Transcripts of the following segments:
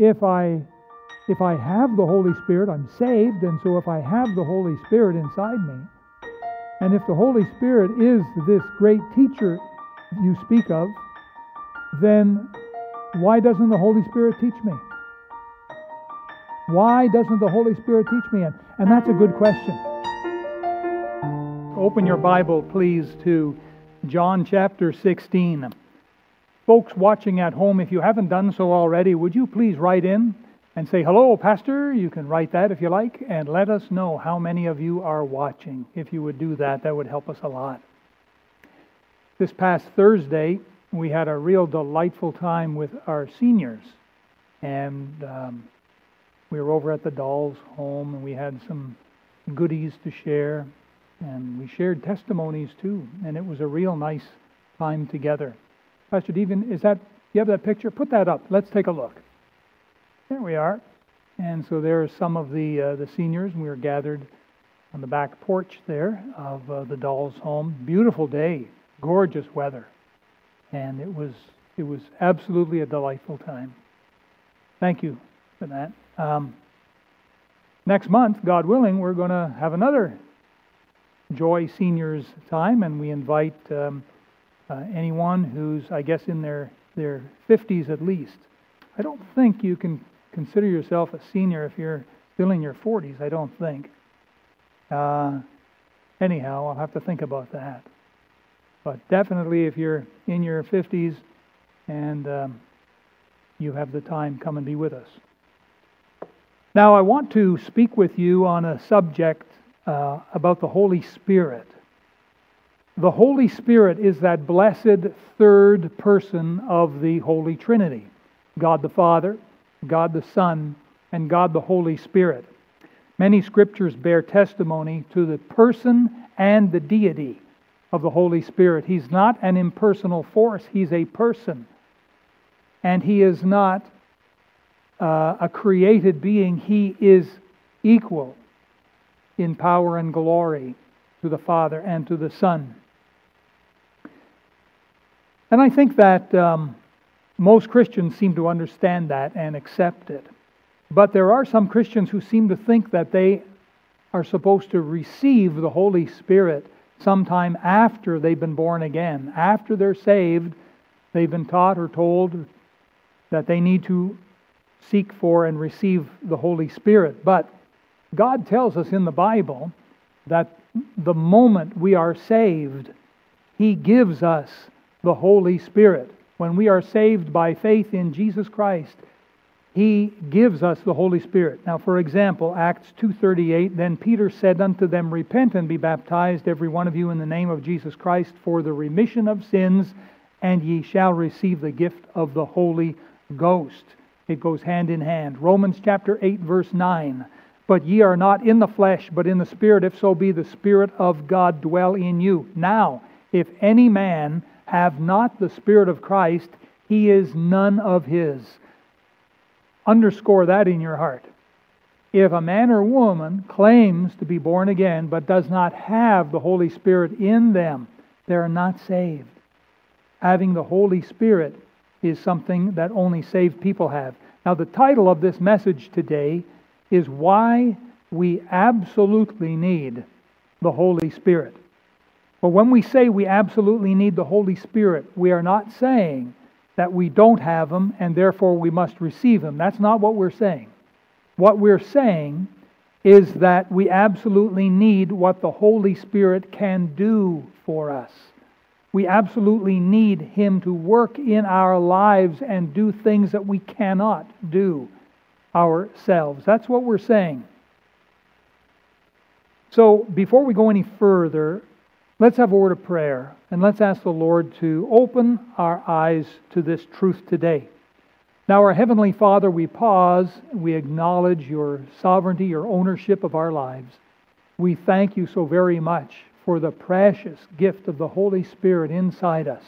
if I if I have the Holy Spirit, I'm saved, and so if I have the Holy Spirit inside me, and if the Holy Spirit is this great teacher you speak of, then why doesn't the Holy Spirit teach me? Why doesn't the Holy Spirit teach me? And, and that's a good question. Open your Bible, please, to John chapter 16. Folks watching at home, if you haven't done so already, would you please write in and say, Hello, Pastor? You can write that if you like, and let us know how many of you are watching. If you would do that, that would help us a lot. This past Thursday, we had a real delightful time with our seniors. And um, we were over at the Dolls home, and we had some goodies to share. And we shared testimonies too. And it was a real nice time together. Pastor Devian, is that, you have that picture? Put that up. Let's take a look. There we are. And so there are some of the, uh, the seniors, and we were gathered on the back porch there of uh, the doll's home. Beautiful day, gorgeous weather. And it was, it was absolutely a delightful time. Thank you for that. Um, next month, God willing, we're going to have another Joy Seniors time, and we invite um, uh, anyone who's, I guess, in their, their 50s at least. I don't think you can consider yourself a senior if you're still in your 40s, I don't think. Uh, anyhow, I'll have to think about that. But definitely, if you're in your 50s and um, you have the time, come and be with us. Now, I want to speak with you on a subject uh, about the Holy Spirit. The Holy Spirit is that blessed third person of the Holy Trinity God the Father, God the Son, and God the Holy Spirit. Many scriptures bear testimony to the person and the deity of the Holy Spirit. He's not an impersonal force, He's a person. And He is not uh, a created being, He is equal in power and glory to the Father and to the Son. And I think that um, most Christians seem to understand that and accept it. But there are some Christians who seem to think that they are supposed to receive the Holy Spirit sometime after they've been born again. After they're saved, they've been taught or told that they need to seek for and receive the Holy Spirit. But God tells us in the Bible that the moment we are saved, He gives us the Holy Spirit. When we are saved by faith in Jesus Christ, he gives us the Holy Spirit. Now, for example, Acts 2:38, then Peter said unto them, Repent and be baptized every one of you in the name of Jesus Christ for the remission of sins, and ye shall receive the gift of the Holy Ghost. It goes hand in hand. Romans chapter 8 verse 9. But ye are not in the flesh, but in the Spirit, if so be the Spirit of God dwell in you. Now, if any man have not the Spirit of Christ, he is none of his. Underscore that in your heart. If a man or woman claims to be born again but does not have the Holy Spirit in them, they are not saved. Having the Holy Spirit is something that only saved people have. Now, the title of this message today is Why We Absolutely Need the Holy Spirit. But when we say we absolutely need the Holy Spirit, we are not saying that we don't have Him and therefore we must receive Him. That's not what we're saying. What we're saying is that we absolutely need what the Holy Spirit can do for us. We absolutely need Him to work in our lives and do things that we cannot do ourselves. That's what we're saying. So, before we go any further, Let's have a word of prayer and let's ask the Lord to open our eyes to this truth today. Now, our Heavenly Father, we pause, we acknowledge your sovereignty, your ownership of our lives. We thank you so very much for the precious gift of the Holy Spirit inside us.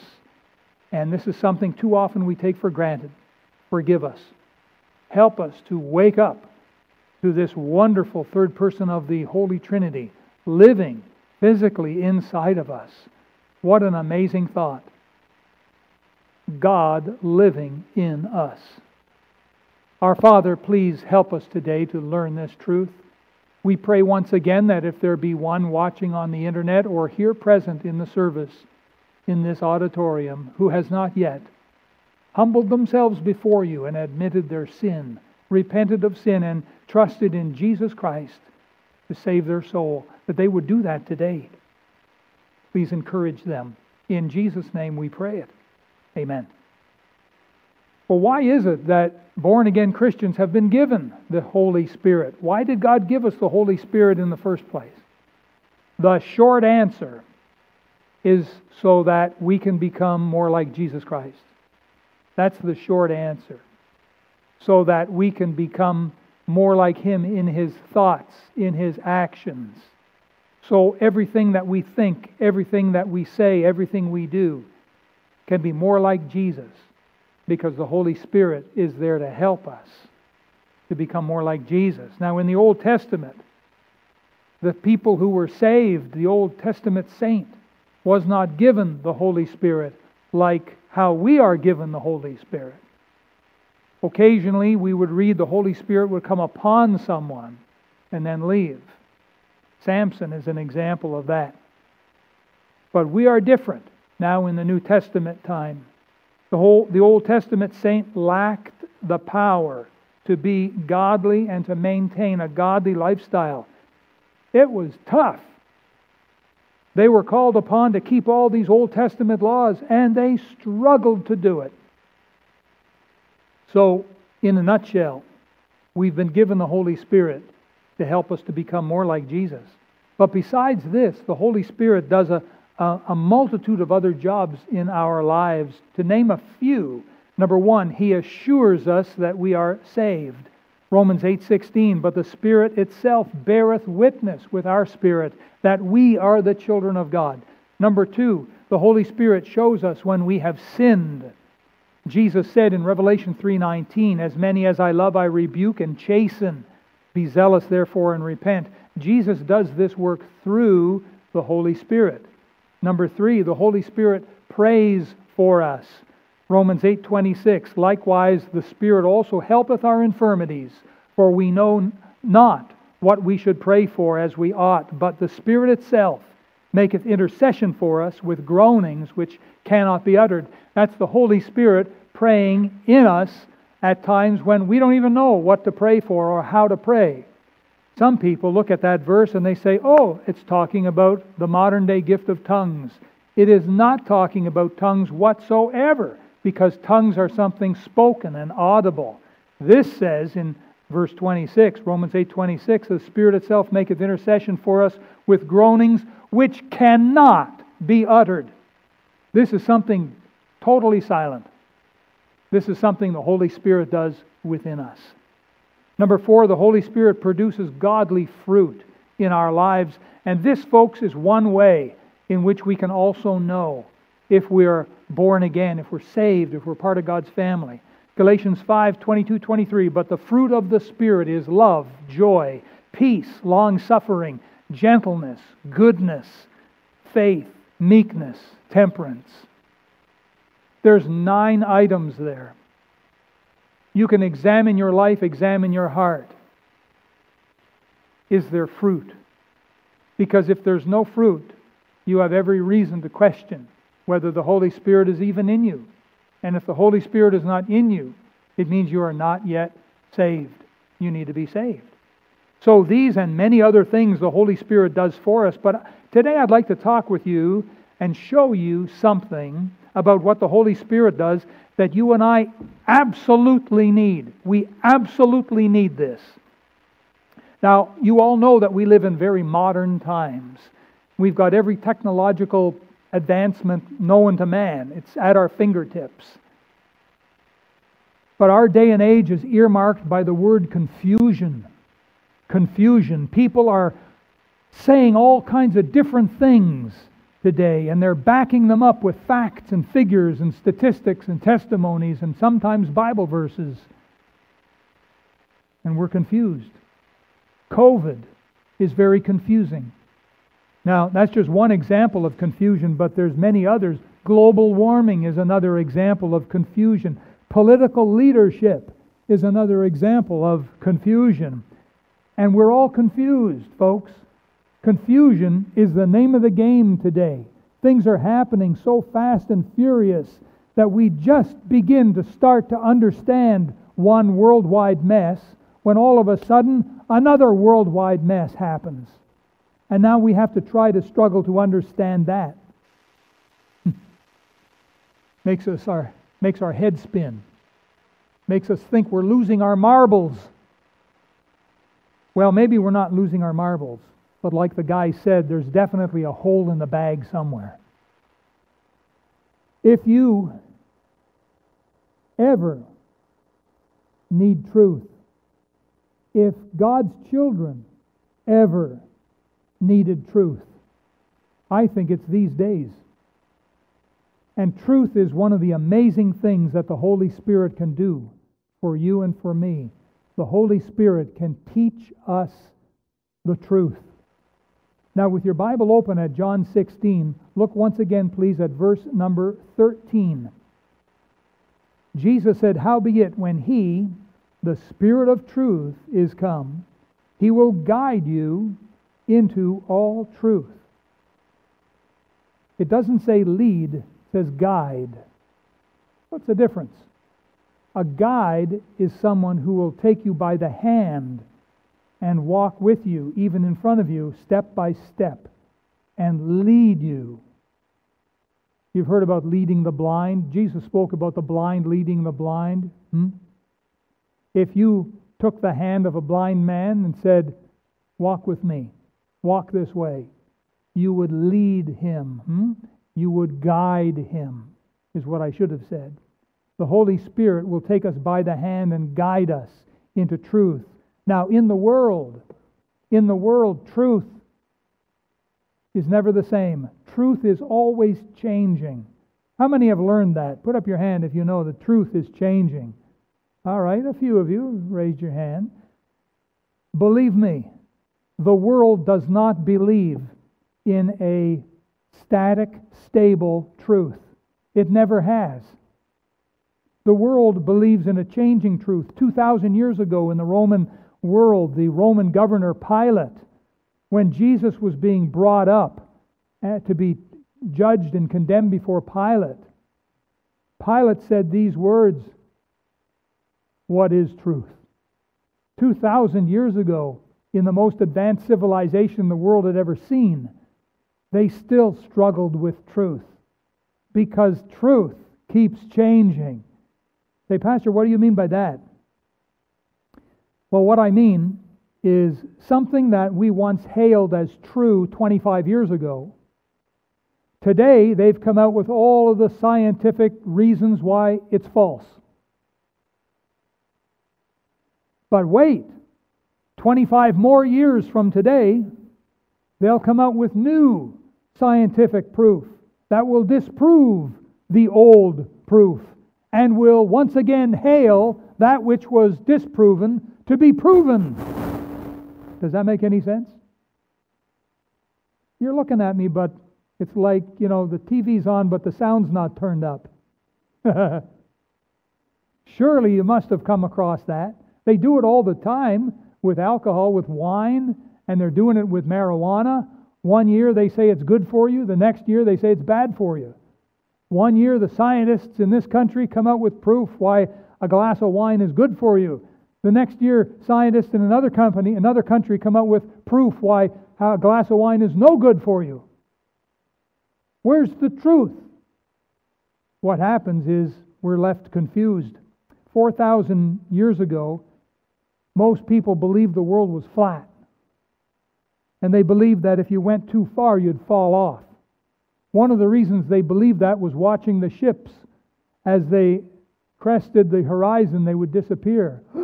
And this is something too often we take for granted. Forgive us. Help us to wake up to this wonderful third person of the Holy Trinity, living physically inside of us. What an amazing thought. God living in us. Our Father, please help us today to learn this truth. We pray once again that if there be one watching on the internet or here present in the service in this auditorium who has not yet humbled themselves before you and admitted their sin, repented of sin, and trusted in Jesus Christ to save their soul, that they would do that today. Please encourage them. In Jesus' name we pray it. Amen. Well, why is it that born again Christians have been given the Holy Spirit? Why did God give us the Holy Spirit in the first place? The short answer is so that we can become more like Jesus Christ. That's the short answer. So that we can become more like Him in His thoughts, in His actions. So everything that we think, everything that we say, everything we do can be more like Jesus because the Holy Spirit is there to help us to become more like Jesus. Now, in the Old Testament, the people who were saved, the Old Testament saint, was not given the Holy Spirit like how we are given the Holy Spirit. Occasionally, we would read the Holy Spirit would come upon someone and then leave. Samson is an example of that. But we are different now in the New Testament time. The, whole, the Old Testament saint lacked the power to be godly and to maintain a godly lifestyle. It was tough. They were called upon to keep all these Old Testament laws, and they struggled to do it. So, in a nutshell, we've been given the Holy Spirit to help us to become more like Jesus. But besides this, the Holy Spirit does a, a, a multitude of other jobs in our lives. To name a few, number one, He assures us that we are saved. Romans 8:16 but the spirit itself beareth witness with our spirit that we are the children of God. Number 2 the Holy Spirit shows us when we have sinned. Jesus said in Revelation 3:19 as many as I love I rebuke and chasten be zealous therefore and repent. Jesus does this work through the Holy Spirit. Number three, the Holy Spirit prays for us. Romans 8:26 Likewise the Spirit also helpeth our infirmities for we know not what we should pray for as we ought but the Spirit itself maketh intercession for us with groanings which cannot be uttered that's the Holy Spirit praying in us at times when we don't even know what to pray for or how to pray some people look at that verse and they say, oh, it's talking about the modern day gift of tongues. It is not talking about tongues whatsoever because tongues are something spoken and audible. This says in verse 26, Romans 8:26, the Spirit itself maketh intercession for us with groanings which cannot be uttered. This is something totally silent. This is something the Holy Spirit does within us. Number four, the Holy Spirit produces godly fruit in our lives. And this, folks, is one way in which we can also know if we're born again, if we're saved, if we're part of God's family. Galatians 5 22 23. But the fruit of the Spirit is love, joy, peace, long suffering, gentleness, goodness, faith, meekness, temperance. There's nine items there. You can examine your life, examine your heart. Is there fruit? Because if there's no fruit, you have every reason to question whether the Holy Spirit is even in you. And if the Holy Spirit is not in you, it means you are not yet saved. You need to be saved. So, these and many other things the Holy Spirit does for us. But today I'd like to talk with you and show you something about what the Holy Spirit does that you and I absolutely need. We absolutely need this. Now, you all know that we live in very modern times. We've got every technological advancement known to man, it's at our fingertips. But our day and age is earmarked by the word confusion. Confusion. People are saying all kinds of different things today, and they're backing them up with facts and figures and statistics and testimonies and sometimes Bible verses. And we're confused. COVID is very confusing. Now, that's just one example of confusion, but there's many others. Global warming is another example of confusion. Political leadership is another example of confusion. And we're all confused, folks. Confusion is the name of the game today. Things are happening so fast and furious that we just begin to start to understand one worldwide mess when all of a sudden another worldwide mess happens. And now we have to try to struggle to understand that. makes us our makes our head spin. Makes us think we're losing our marbles. Well, maybe we're not losing our marbles. But like the guy said, there's definitely a hole in the bag somewhere. If you ever need truth, if God's children ever needed truth, I think it's these days. And truth is one of the amazing things that the Holy Spirit can do for you and for me. The Holy Spirit can teach us the truth. Now, with your Bible open at John 16, look once again, please, at verse number 13. Jesus said, Howbeit, when He, the Spirit of truth, is come, He will guide you into all truth. It doesn't say lead, it says guide. What's the difference? A guide is someone who will take you by the hand and walk with you, even in front of you, step by step, and lead you. You've heard about leading the blind. Jesus spoke about the blind leading the blind. Hmm? If you took the hand of a blind man and said, Walk with me, walk this way, you would lead him. Hmm? You would guide him, is what I should have said. The Holy Spirit will take us by the hand and guide us into truth. Now, in the world, in the world, truth is never the same. Truth is always changing. How many have learned that? Put up your hand if you know the truth is changing. All right, a few of you raised your hand. Believe me, the world does not believe in a static, stable truth. It never has. The world believes in a changing truth. 2,000 years ago in the Roman world, the Roman governor Pilate, when Jesus was being brought up uh, to be judged and condemned before Pilate, Pilate said these words What is truth? 2,000 years ago, in the most advanced civilization the world had ever seen, they still struggled with truth because truth keeps changing. Say, Pastor, what do you mean by that? Well, what I mean is something that we once hailed as true 25 years ago. Today, they've come out with all of the scientific reasons why it's false. But wait, 25 more years from today, they'll come out with new scientific proof that will disprove the old proof and will once again hail that which was disproven to be proven. Does that make any sense? You're looking at me, but it's like, you know, the TV's on, but the sound's not turned up. Surely you must have come across that. They do it all the time with alcohol, with wine, and they're doing it with marijuana. One year they say it's good for you, the next year they say it's bad for you. One year the scientists in this country come out with proof why a glass of wine is good for you. The next year, scientists in another company, another country, come out with proof why a glass of wine is no good for you. Where's the truth? What happens is we're left confused. 4,000 years ago, most people believed the world was flat. And they believed that if you went too far, you'd fall off. One of the reasons they believed that was watching the ships as they crested the horizon, they would disappear.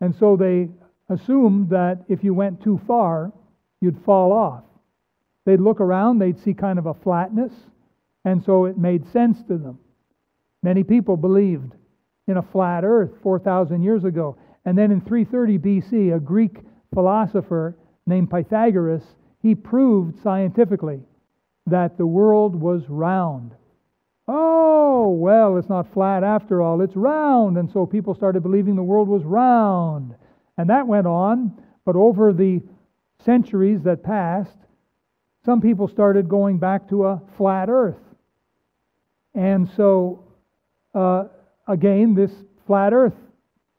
and so they assumed that if you went too far, you'd fall off. They'd look around, they'd see kind of a flatness, and so it made sense to them. Many people believed in a flat earth 4,000 years ago. And then in 330 BC, a Greek philosopher named Pythagoras, he proved scientifically that the world was round. Oh, oh, well, it's not flat after all, it's round. And so people started believing the world was round. And that went on, but over the centuries that passed, some people started going back to a flat earth. And so, uh, again, this flat earth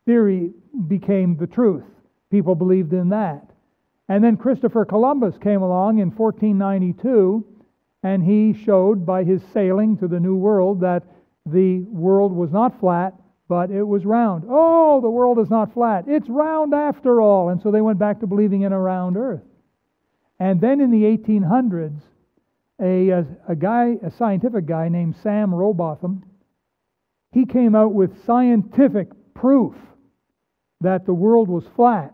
theory became the truth. People believed in that. And then Christopher Columbus came along in 1492 and he showed by his sailing to the New World that the world was not flat, but it was round. Oh, the world is not flat. It's round after all. And so they went back to believing in a round earth. And then in the 1800s, a, a, guy, a scientific guy named Sam Rowbotham, he came out with scientific proof that the world was flat.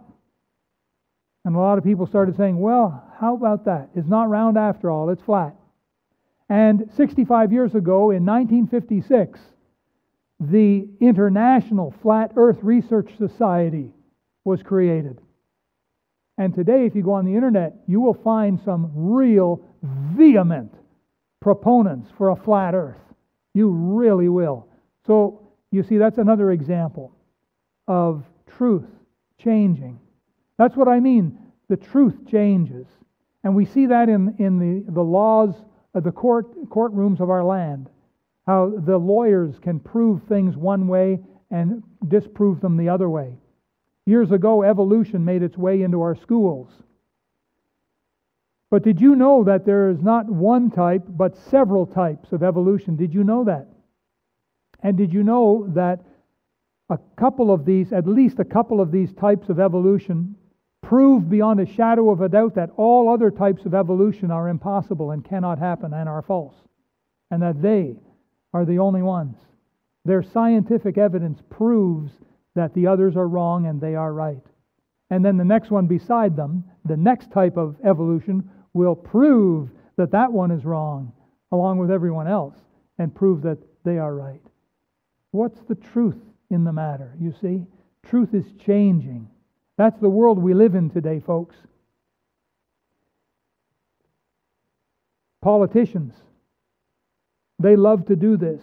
And a lot of people started saying, well, how about that? It's not round after all, it's flat. And 65 years ago, in 1956, the International Flat Earth Research Society was created. And today, if you go on the internet, you will find some real vehement proponents for a flat earth. You really will. So, you see, that's another example of truth changing. That's what I mean. The truth changes. And we see that in, in the, the laws Uh, the court, courtrooms of our land. How the lawyers can prove things one way and disprove them the other way. Years ago, evolution made its way into our schools. But did you know that there is not one type, but several types of evolution? Did you know that? And did you know that a couple of these, at least a couple of these types of evolution, prove beyond a shadow of a doubt that all other types of evolution are impossible and cannot happen and are false, and that they are the only ones. Their scientific evidence proves that the others are wrong and they are right. And then the next one beside them, the next type of evolution, will prove that that one is wrong, along with everyone else, and prove that they are right. What's the truth in the matter? You see, truth is changing. That's the world we live in today, folks. Politicians, they love to do this.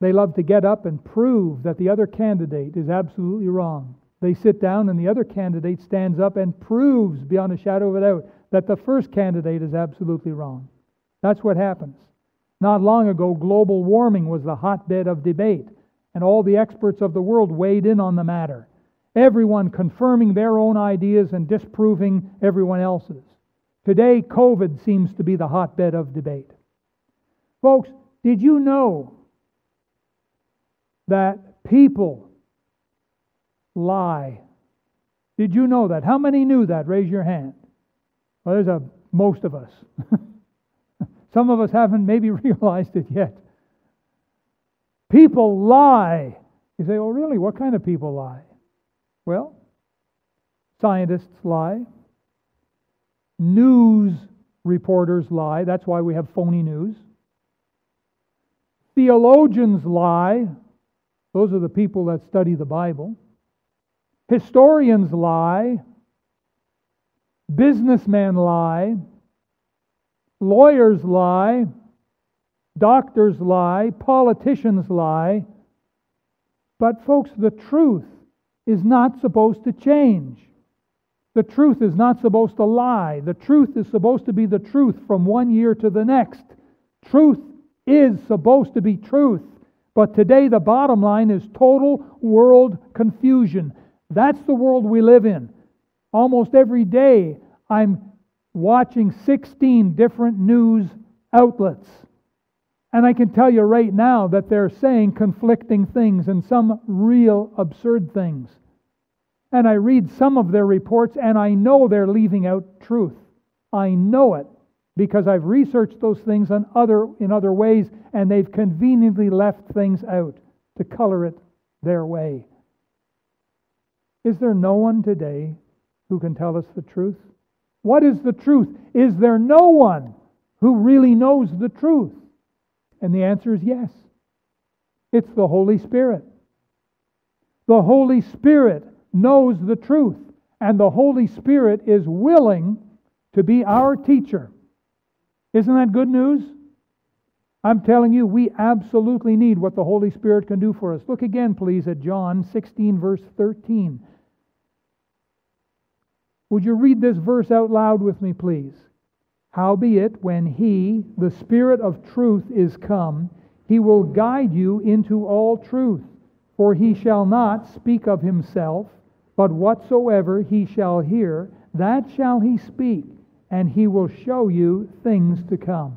They love to get up and prove that the other candidate is absolutely wrong. They sit down and the other candidate stands up and proves beyond a shadow of a doubt that the first candidate is absolutely wrong. That's what happens. Not long ago, global warming was the hotbed of debate, and all the experts of the world weighed in on the matter, everyone confirming their own ideas and disproving everyone else's. Today, COVID seems to be the hotbed of debate. Folks, did you know that people lie. Did you know that? How many knew that? Raise your hand. Well, there's a most of us. Some of us haven't maybe realized it yet. People lie. You say, oh, really? What kind of people lie? Well, scientists lie. News reporters lie. That's why we have phony news. Theologians lie. Those are the people that study the Bible. Historians lie. Businessmen lie. Lawyers lie. Doctors lie. Politicians lie. But, folks, the truth is not supposed to change. The truth is not supposed to lie. The truth is supposed to be the truth from one year to the next. Truth is supposed to be truth. But today, the bottom line is total world confusion. That's the world we live in. Almost every day, I'm watching 16 different news outlets. And I can tell you right now that they're saying conflicting things and some real absurd things. And I read some of their reports and I know they're leaving out truth. I know it because I've researched those things in other, in other ways, and they've conveniently left things out to color it their way. Is there no one today who can tell us the truth? What is the truth? Is there no one who really knows the truth? And the answer is yes. It's the Holy Spirit. The Holy Spirit knows the truth, and the Holy Spirit is willing to be our teacher. Isn't that good news? I'm telling you, we absolutely need what the Holy Spirit can do for us. Look again, please, at John 16, verse 13. Would you read this verse out loud with me, please? Howbeit, when He, the Spirit of truth, is come, He will guide you into all truth. For He shall not speak of Himself, but whatsoever He shall hear, that shall He speak, and He will show you things to come.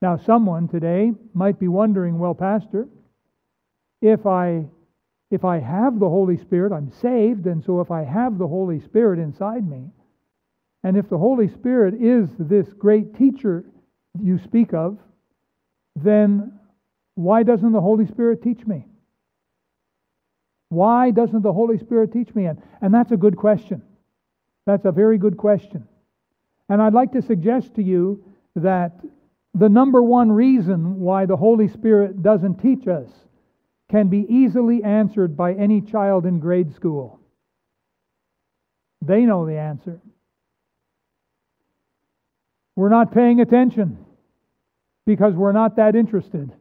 Now, someone today might be wondering, well, Pastor, if I if I have the Holy Spirit, I'm saved, and so if I have the Holy Spirit inside me, and if the Holy Spirit is this great teacher you speak of, then why doesn't the Holy Spirit teach me? Why doesn't the Holy Spirit teach me? And, and that's a good question. That's a very good question. And I'd like to suggest to you that the number one reason why the Holy Spirit doesn't teach us can be easily answered by any child in grade school. They know the answer. We're not paying attention because we're not that interested.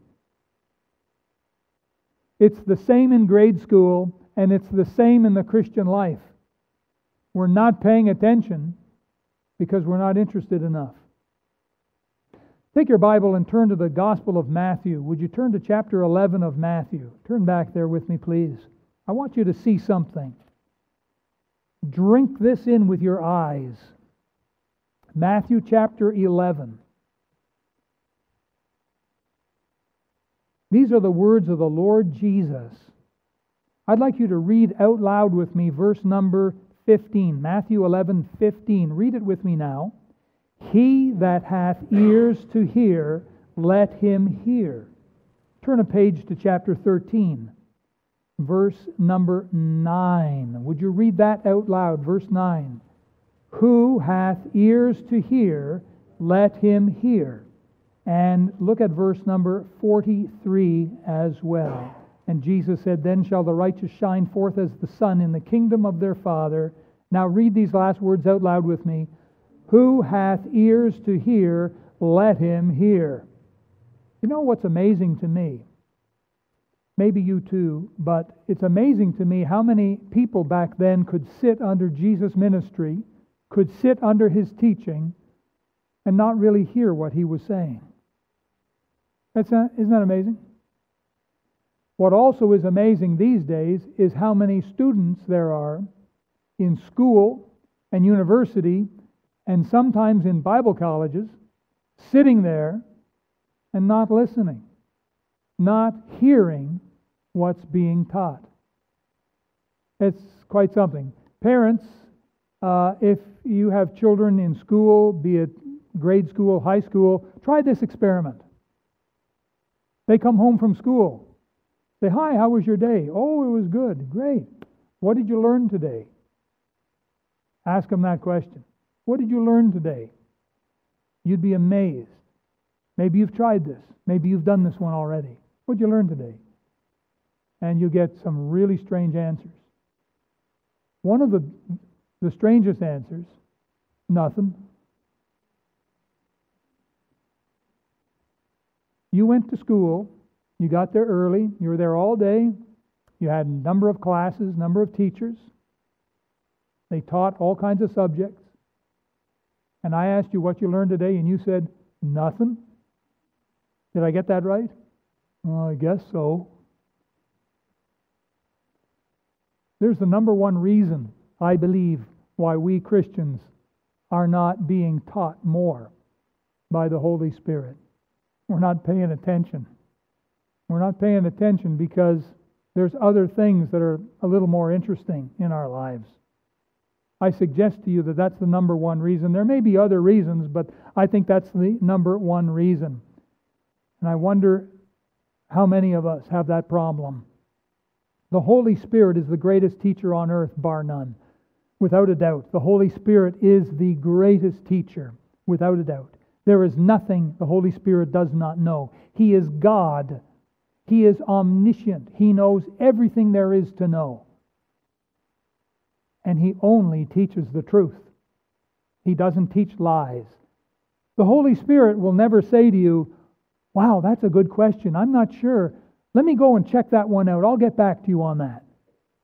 It's the same in grade school and it's the same in the Christian life. We're not paying attention because we're not interested enough. Take your Bible and turn to the Gospel of Matthew. Would you turn to chapter 11 of Matthew? Turn back there with me, please. I want you to see something. Drink this in with your eyes. Matthew chapter 11. These are the words of the Lord Jesus. I'd like you to read out loud with me verse number 15. Matthew 11, 15. Read it with me now. He that hath ears to hear, let him hear. Turn a page to chapter 13, verse number 9. Would you read that out loud? Verse 9. Who hath ears to hear, let him hear. And look at verse number 43 as well. And Jesus said, Then shall the righteous shine forth as the sun in the kingdom of their Father. Now read these last words out loud with me. Who hath ears to hear, let him hear. You know what's amazing to me? Maybe you too, but it's amazing to me how many people back then could sit under Jesus' ministry, could sit under his teaching, and not really hear what he was saying. That's not, isn't that amazing? What also is amazing these days is how many students there are in school and university and sometimes in Bible colleges, sitting there and not listening, not hearing what's being taught. It's quite something. Parents, uh, if you have children in school, be it grade school, high school, try this experiment. They come home from school. Say, Hi, how was your day? Oh, it was good. Great. What did you learn today? Ask them that question. What did you learn today? You'd be amazed. Maybe you've tried this. Maybe you've done this one already. What did you learn today? And you get some really strange answers. One of the, the strangest answers nothing. You went to school, you got there early, you were there all day, you had a number of classes, number of teachers. They taught all kinds of subjects and I asked you what you learned today, and you said nothing? Did I get that right? Well, I guess so. There's the number one reason, I believe, why we Christians are not being taught more by the Holy Spirit. We're not paying attention. We're not paying attention because there's other things that are a little more interesting in our lives. I suggest to you that that's the number one reason. There may be other reasons, but I think that's the number one reason. And I wonder how many of us have that problem. The Holy Spirit is the greatest teacher on earth, bar none. Without a doubt. The Holy Spirit is the greatest teacher, without a doubt. There is nothing the Holy Spirit does not know. He is God. He is omniscient. He knows everything there is to know and he only teaches the truth. He doesn't teach lies. The Holy Spirit will never say to you, Wow, that's a good question. I'm not sure. Let me go and check that one out. I'll get back to you on that.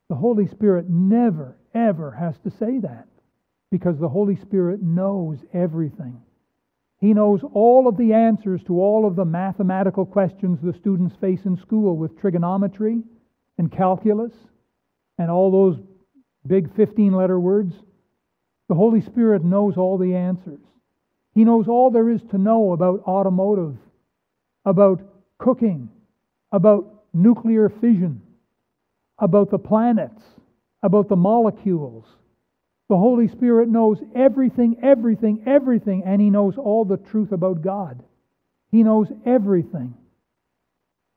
The Holy Spirit never, ever has to say that because the Holy Spirit knows everything. He knows all of the answers to all of the mathematical questions the students face in school with trigonometry and calculus and all those big 15 letter words. The Holy Spirit knows all the answers. He knows all there is to know about automotive, about cooking, about nuclear fission, about the planets, about the molecules. The Holy Spirit knows everything, everything, everything, and He knows all the truth about God. He knows everything.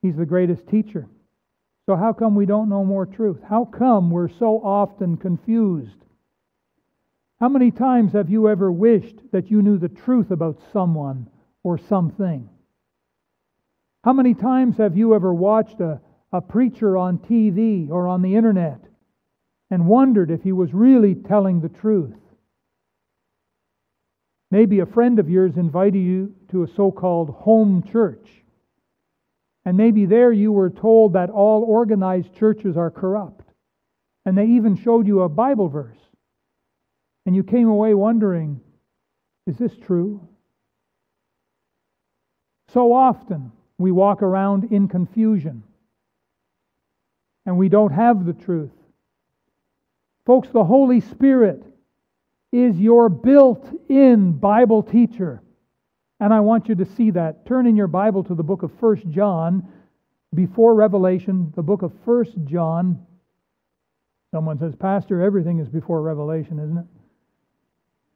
He's the greatest teacher. So, how come we don't know more truth? How come we're so often confused? How many times have you ever wished that you knew the truth about someone or something? How many times have you ever watched a, a preacher on TV or on the internet and wondered if he was really telling the truth? Maybe a friend of yours invited you to a so called home church. And maybe there you were told that all organized churches are corrupt. And they even showed you a Bible verse. And you came away wondering, is this true? So often we walk around in confusion and we don't have the truth. Folks, the Holy Spirit is your built in Bible teacher. And I want you to see that. Turn in your Bible to the book of 1 John, before Revelation, the book of 1 John. Someone says, Pastor, everything is before Revelation, isn't it?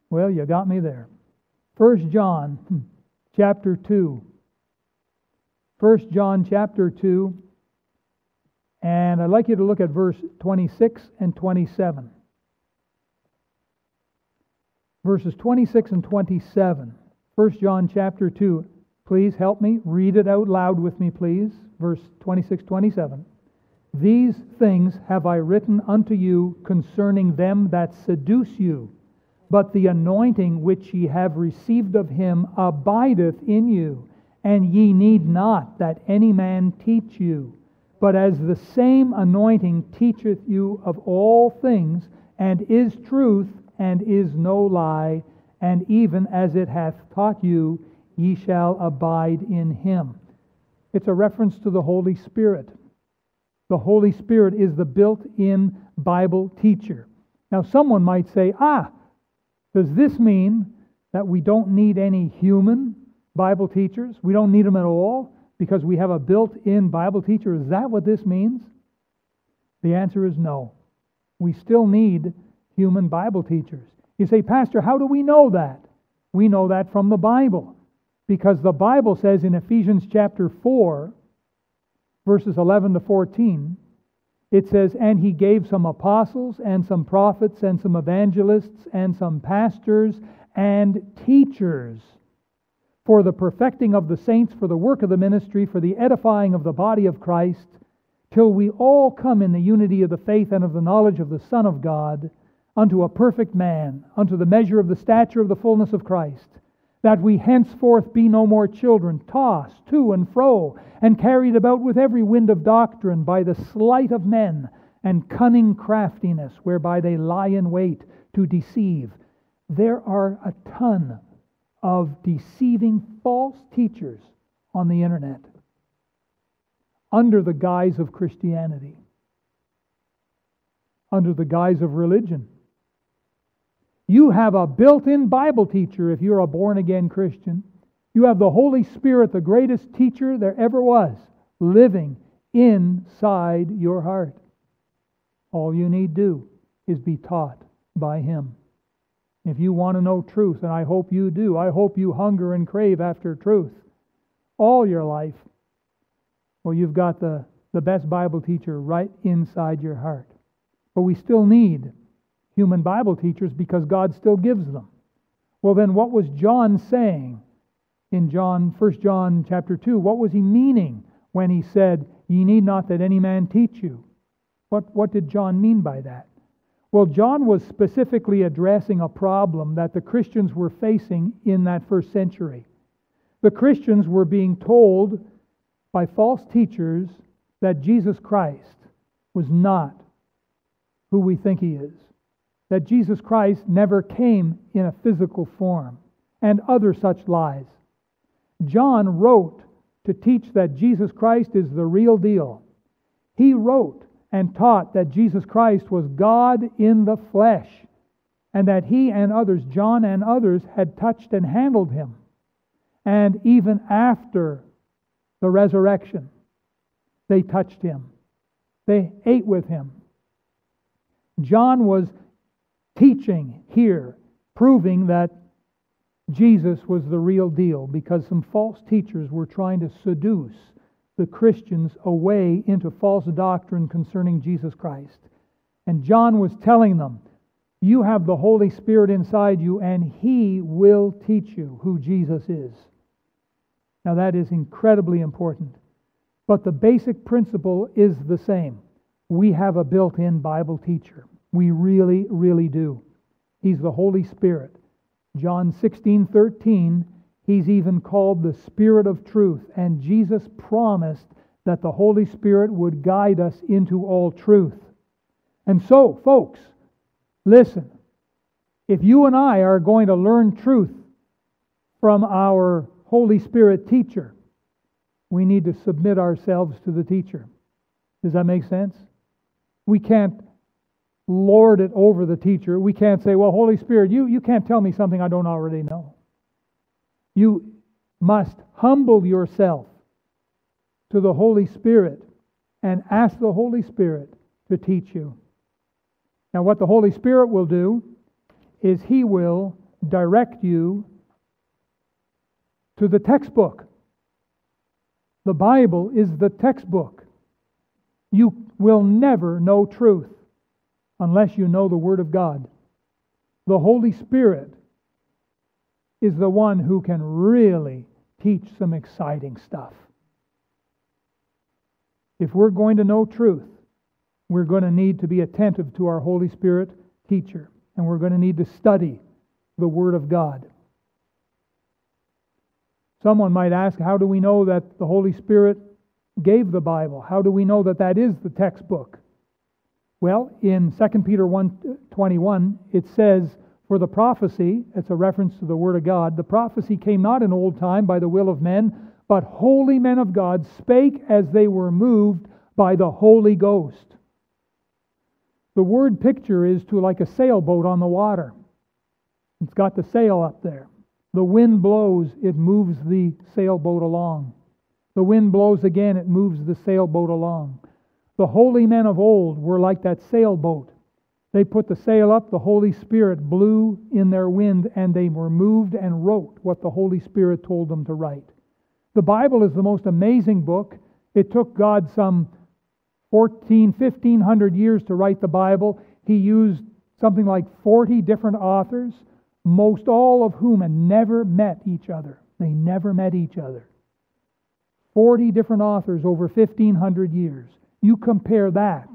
Well, you got me there. 1 John hmm, chapter 2. 1 John chapter 2. And I'd like you to look at verse 26 and 27. Verses 26 and 27. 1 John chapter 2. Please help me. Read it out loud with me, please. Verse 26, 27. These things have I written unto you concerning them that seduce you. But the anointing which ye have received of him abideth in you, and ye need not that any man teach you. But as the same anointing teacheth you of all things, and is truth, and is no lie, and even as it hath taught you, ye shall abide in him. It's a reference to the Holy Spirit. The Holy Spirit is the built in Bible teacher. Now, someone might say, ah, does this mean that we don't need any human Bible teachers? We don't need them at all because we have a built in Bible teacher? Is that what this means? The answer is no. We still need human Bible teachers. You say, Pastor, how do we know that? We know that from the Bible. Because the Bible says in Ephesians chapter 4, verses 11 to 14, it says, And he gave some apostles, and some prophets, and some evangelists, and some pastors, and teachers for the perfecting of the saints, for the work of the ministry, for the edifying of the body of Christ, till we all come in the unity of the faith and of the knowledge of the Son of God unto a perfect man, unto the measure of the stature of the fullness of Christ, that we henceforth be no more children, tossed to and fro, and carried about with every wind of doctrine by the sleight of men and cunning craftiness, whereby they lie in wait to deceive. There are a ton of deceiving false teachers on the internet under the guise of Christianity, under the guise of religion. You have a built in Bible teacher if you're a born again Christian. You have the Holy Spirit, the greatest teacher there ever was, living inside your heart. All you need do is be taught by Him. If you want to know truth, and I hope you do, I hope you hunger and crave after truth all your life, well, you've got the, the best Bible teacher right inside your heart. But we still need human Bible teachers because God still gives them. Well, then what was John saying in John 1 John chapter 2? What was he meaning when he said, Ye need not that any man teach you? What, what did John mean by that? Well, John was specifically addressing a problem that the Christians were facing in that first century. The Christians were being told by false teachers that Jesus Christ was not who we think he is, that Jesus Christ never came in a physical form, and other such lies. John wrote to teach that Jesus Christ is the real deal. He wrote and taught that Jesus Christ was God in the flesh, and that he and others, John and others, had touched and handled him. And even after the resurrection, they touched him, they ate with him. John was teaching here, proving that Jesus was the real deal because some false teachers were trying to seduce the Christians away into false doctrine concerning Jesus Christ. And John was telling them, You have the Holy Spirit inside you, and He will teach you who Jesus is. Now, that is incredibly important. But the basic principle is the same. We have a built in Bible teacher. We really, really do. He's the Holy Spirit. John 16, 13, he's even called the Spirit of truth. And Jesus promised that the Holy Spirit would guide us into all truth. And so, folks, listen. If you and I are going to learn truth from our Holy Spirit teacher, we need to submit ourselves to the teacher. Does that make sense? We can't lord it over the teacher. We can't say, well, Holy Spirit, you, you can't tell me something I don't already know. You must humble yourself to the Holy Spirit and ask the Holy Spirit to teach you. Now, what the Holy Spirit will do is He will direct you to the textbook. The Bible is the textbook. You will never know truth unless you know the Word of God. The Holy Spirit is the one who can really teach some exciting stuff. If we're going to know truth, we're going to need to be attentive to our Holy Spirit teacher, and we're going to need to study the Word of God. Someone might ask, How do we know that the Holy Spirit gave the Bible? How do we know that that is the textbook? Well, in 2 Peter 1:21, it says, "For the prophecy, it's a reference to the word of God, the prophecy came not in old time by the will of men, but holy men of God spake as they were moved by the Holy Ghost." The word picture is to like a sailboat on the water. It's got the sail up there. The wind blows, it moves the sailboat along. The wind blows again, it moves the sailboat along. The holy men of old were like that sailboat. They put the sail up, the Holy Spirit blew in their wind, and they were moved and wrote what the Holy Spirit told them to write. The Bible is the most amazing book. It took God some 14, 1500 years to write the Bible. He used something like 40 different authors, most all of whom had never met each other. They never met each other. 40 different authors over 1500 years. You compare that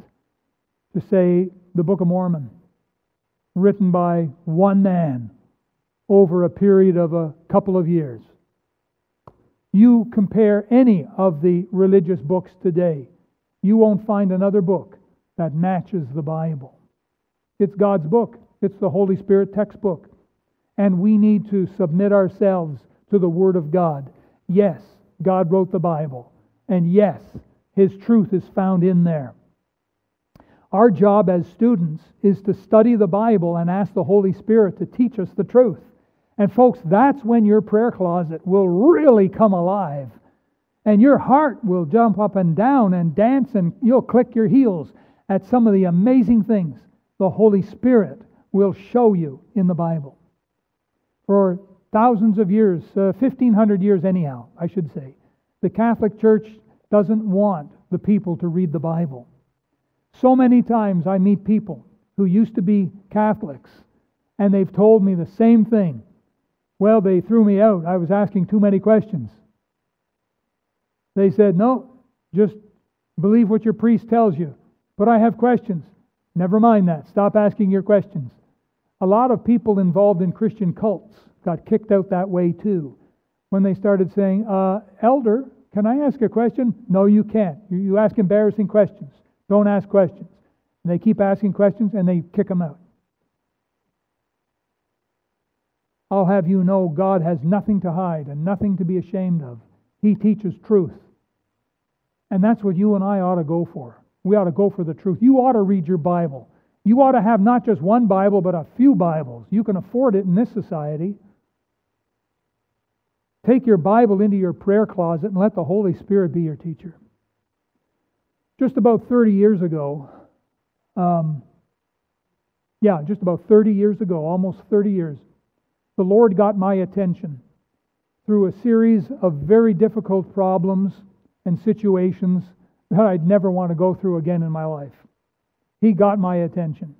to, say, the Book of Mormon, written by one man over a period of a couple of years. You compare any of the religious books today, you won't find another book that matches the Bible. It's God's book, it's the Holy Spirit textbook. And we need to submit ourselves to the Word of God. Yes, God wrote the Bible. And yes, his truth is found in there. Our job as students is to study the Bible and ask the Holy Spirit to teach us the truth. And, folks, that's when your prayer closet will really come alive. And your heart will jump up and down and dance, and you'll click your heels at some of the amazing things the Holy Spirit will show you in the Bible. For thousands of years, uh, 1,500 years anyhow, I should say, the Catholic Church doesn't want the people to read the Bible. So many times I meet people who used to be Catholics, and they've told me the same thing. Well, they threw me out. I was asking too many questions. They said, No, just believe what your priest tells you. But I have questions. Never mind that. Stop asking your questions. A lot of people involved in Christian cults got kicked out that way too. when they started saying, uh, Elder, can I ask a question? No, you can't. You, you ask embarrassing questions. Don't ask questions. And they keep asking questions and they kick them out. I'll have you know God has nothing to hide and nothing to be ashamed of. He teaches truth. And that's what you and I ought to go for. We ought to go for the truth. You ought to read your Bible. You ought to have not just one Bible, but a few Bibles. You can afford it in this society. Take your Bible into your prayer closet and let the Holy Spirit be your teacher. Just about 30 years ago, um, yeah, just about 30 years ago, almost 30 years, the Lord got my attention through a series of very difficult problems and situations that I'd never want to go through again in my life. He got my attention.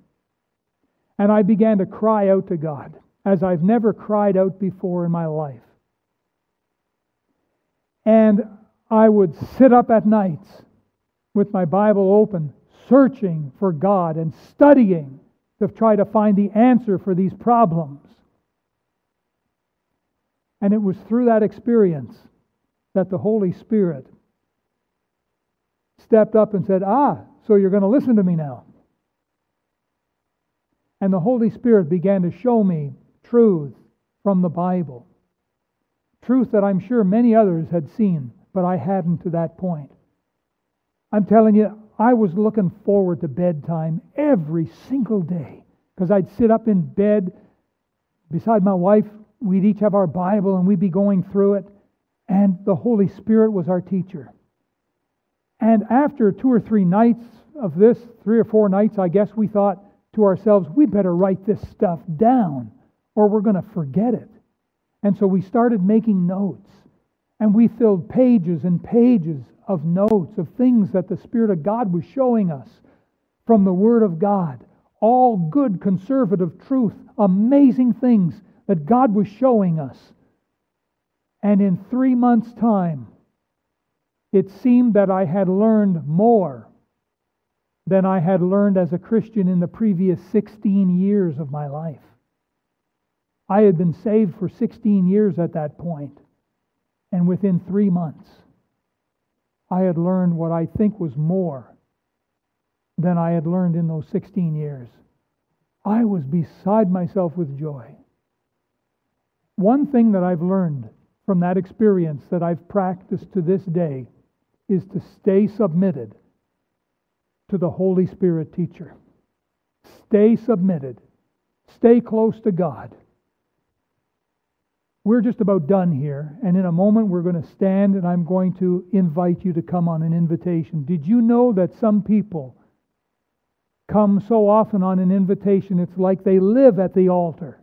And I began to cry out to God as I've never cried out before in my life. And I would sit up at nights with my Bible open, searching for God and studying to try to find the answer for these problems. And it was through that experience that the Holy Spirit stepped up and said, Ah, so you're going to listen to me now. And the Holy Spirit began to show me truth from the Bible. Truth that I'm sure many others had seen, but I hadn't to that point. I'm telling you, I was looking forward to bedtime every single day because I'd sit up in bed beside my wife. We'd each have our Bible and we'd be going through it, and the Holy Spirit was our teacher. And after two or three nights of this, three or four nights, I guess we thought to ourselves, we better write this stuff down or we're going to forget it. And so we started making notes. And we filled pages and pages of notes of things that the Spirit of God was showing us from the Word of God. All good conservative truth, amazing things that God was showing us. And in three months' time, it seemed that I had learned more than I had learned as a Christian in the previous 16 years of my life. I had been saved for 16 years at that point, and within three months, I had learned what I think was more than I had learned in those 16 years. I was beside myself with joy. One thing that I've learned from that experience that I've practiced to this day is to stay submitted to the Holy Spirit teacher. Stay submitted. Stay close to God. We're just about done here, and in a moment we're going to stand and I'm going to invite you to come on an invitation. Did you know that some people come so often on an invitation it's like they live at the altar?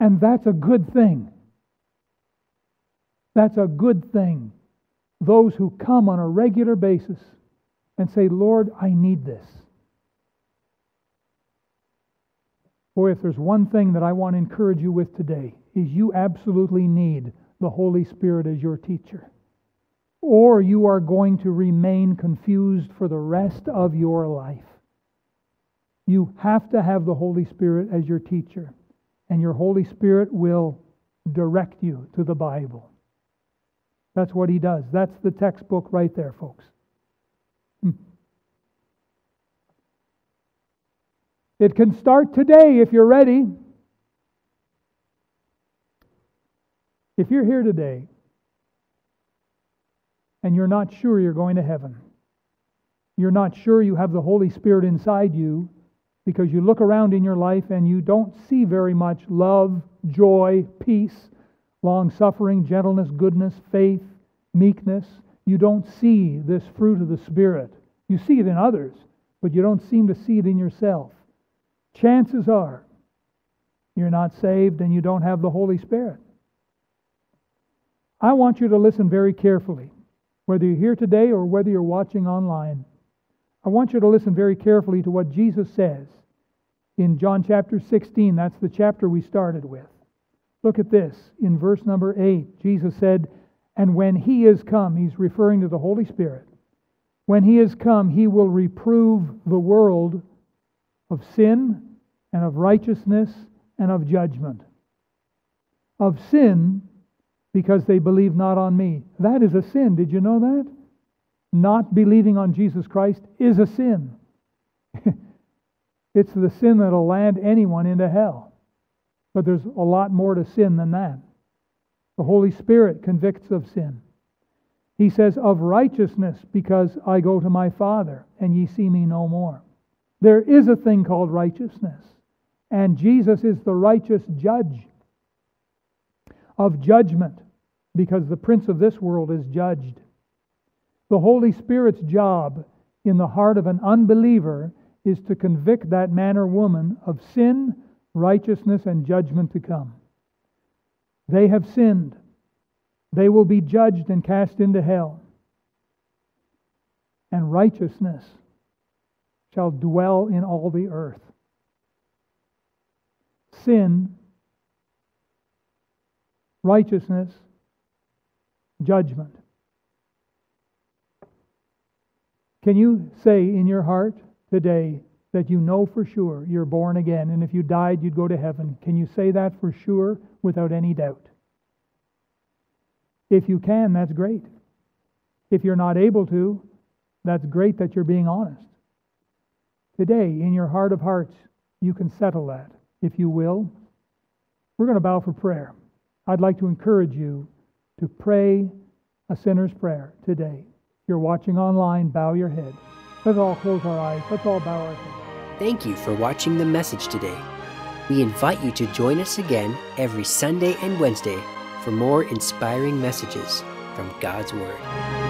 And that's a good thing. That's a good thing. Those who come on a regular basis and say, Lord, I need this. Boy, if there's one thing that I want to encourage you with today, is you absolutely need the Holy Spirit as your teacher. Or you are going to remain confused for the rest of your life. You have to have the Holy Spirit as your teacher, and your Holy Spirit will direct you to the Bible. That's what he does. That's the textbook right there, folks. Hmm. It can start today if you're ready. If you're here today and you're not sure you're going to heaven, you're not sure you have the Holy Spirit inside you because you look around in your life and you don't see very much love, joy, peace, long suffering, gentleness, goodness, faith, meekness. You don't see this fruit of the Spirit. You see it in others, but you don't seem to see it in yourself. Chances are you're not saved and you don't have the Holy Spirit. I want you to listen very carefully, whether you're here today or whether you're watching online. I want you to listen very carefully to what Jesus says in John chapter 16. That's the chapter we started with. Look at this. In verse number 8, Jesus said, And when he is come, he's referring to the Holy Spirit, when he is come, he will reprove the world of sin and of righteousness and of judgment. of sin because they believe not on me. That is a sin. Did you know that? Not believing on Jesus Christ is a sin. it's the sin that'll land anyone into hell. But there's a lot more to sin than that. The Holy Spirit convicts of sin. He says, Of righteousness, because I go to my Father, and ye see me no more. There is a thing called righteousness, and Jesus is the righteous judge of judgment, because the prince of this world is judged. The Holy Spirit's job in the heart of an unbeliever is to convict that man or woman of sin, righteousness, and judgment to come. They have sinned. They will be judged and cast into hell. And righteousness shall dwell in all the earth. Sin, righteousness, judgment. Can you say in your heart today that you know for sure you're born again, and if you died, you'd go to heaven? Can you say that for sure without any doubt? If you can, that's great. If you're not able to, that's great that you're being honest. Today, in your heart of hearts, you can settle that. If you will, we're going to bow for prayer. I'd like to encourage you to pray a sinner's prayer today. If you're watching online, bow your head. Let's all close our eyes. Let's all bow our heads. Thank you for watching the message today. We invite you to join us again every Sunday and Wednesday for more inspiring messages from God's Word.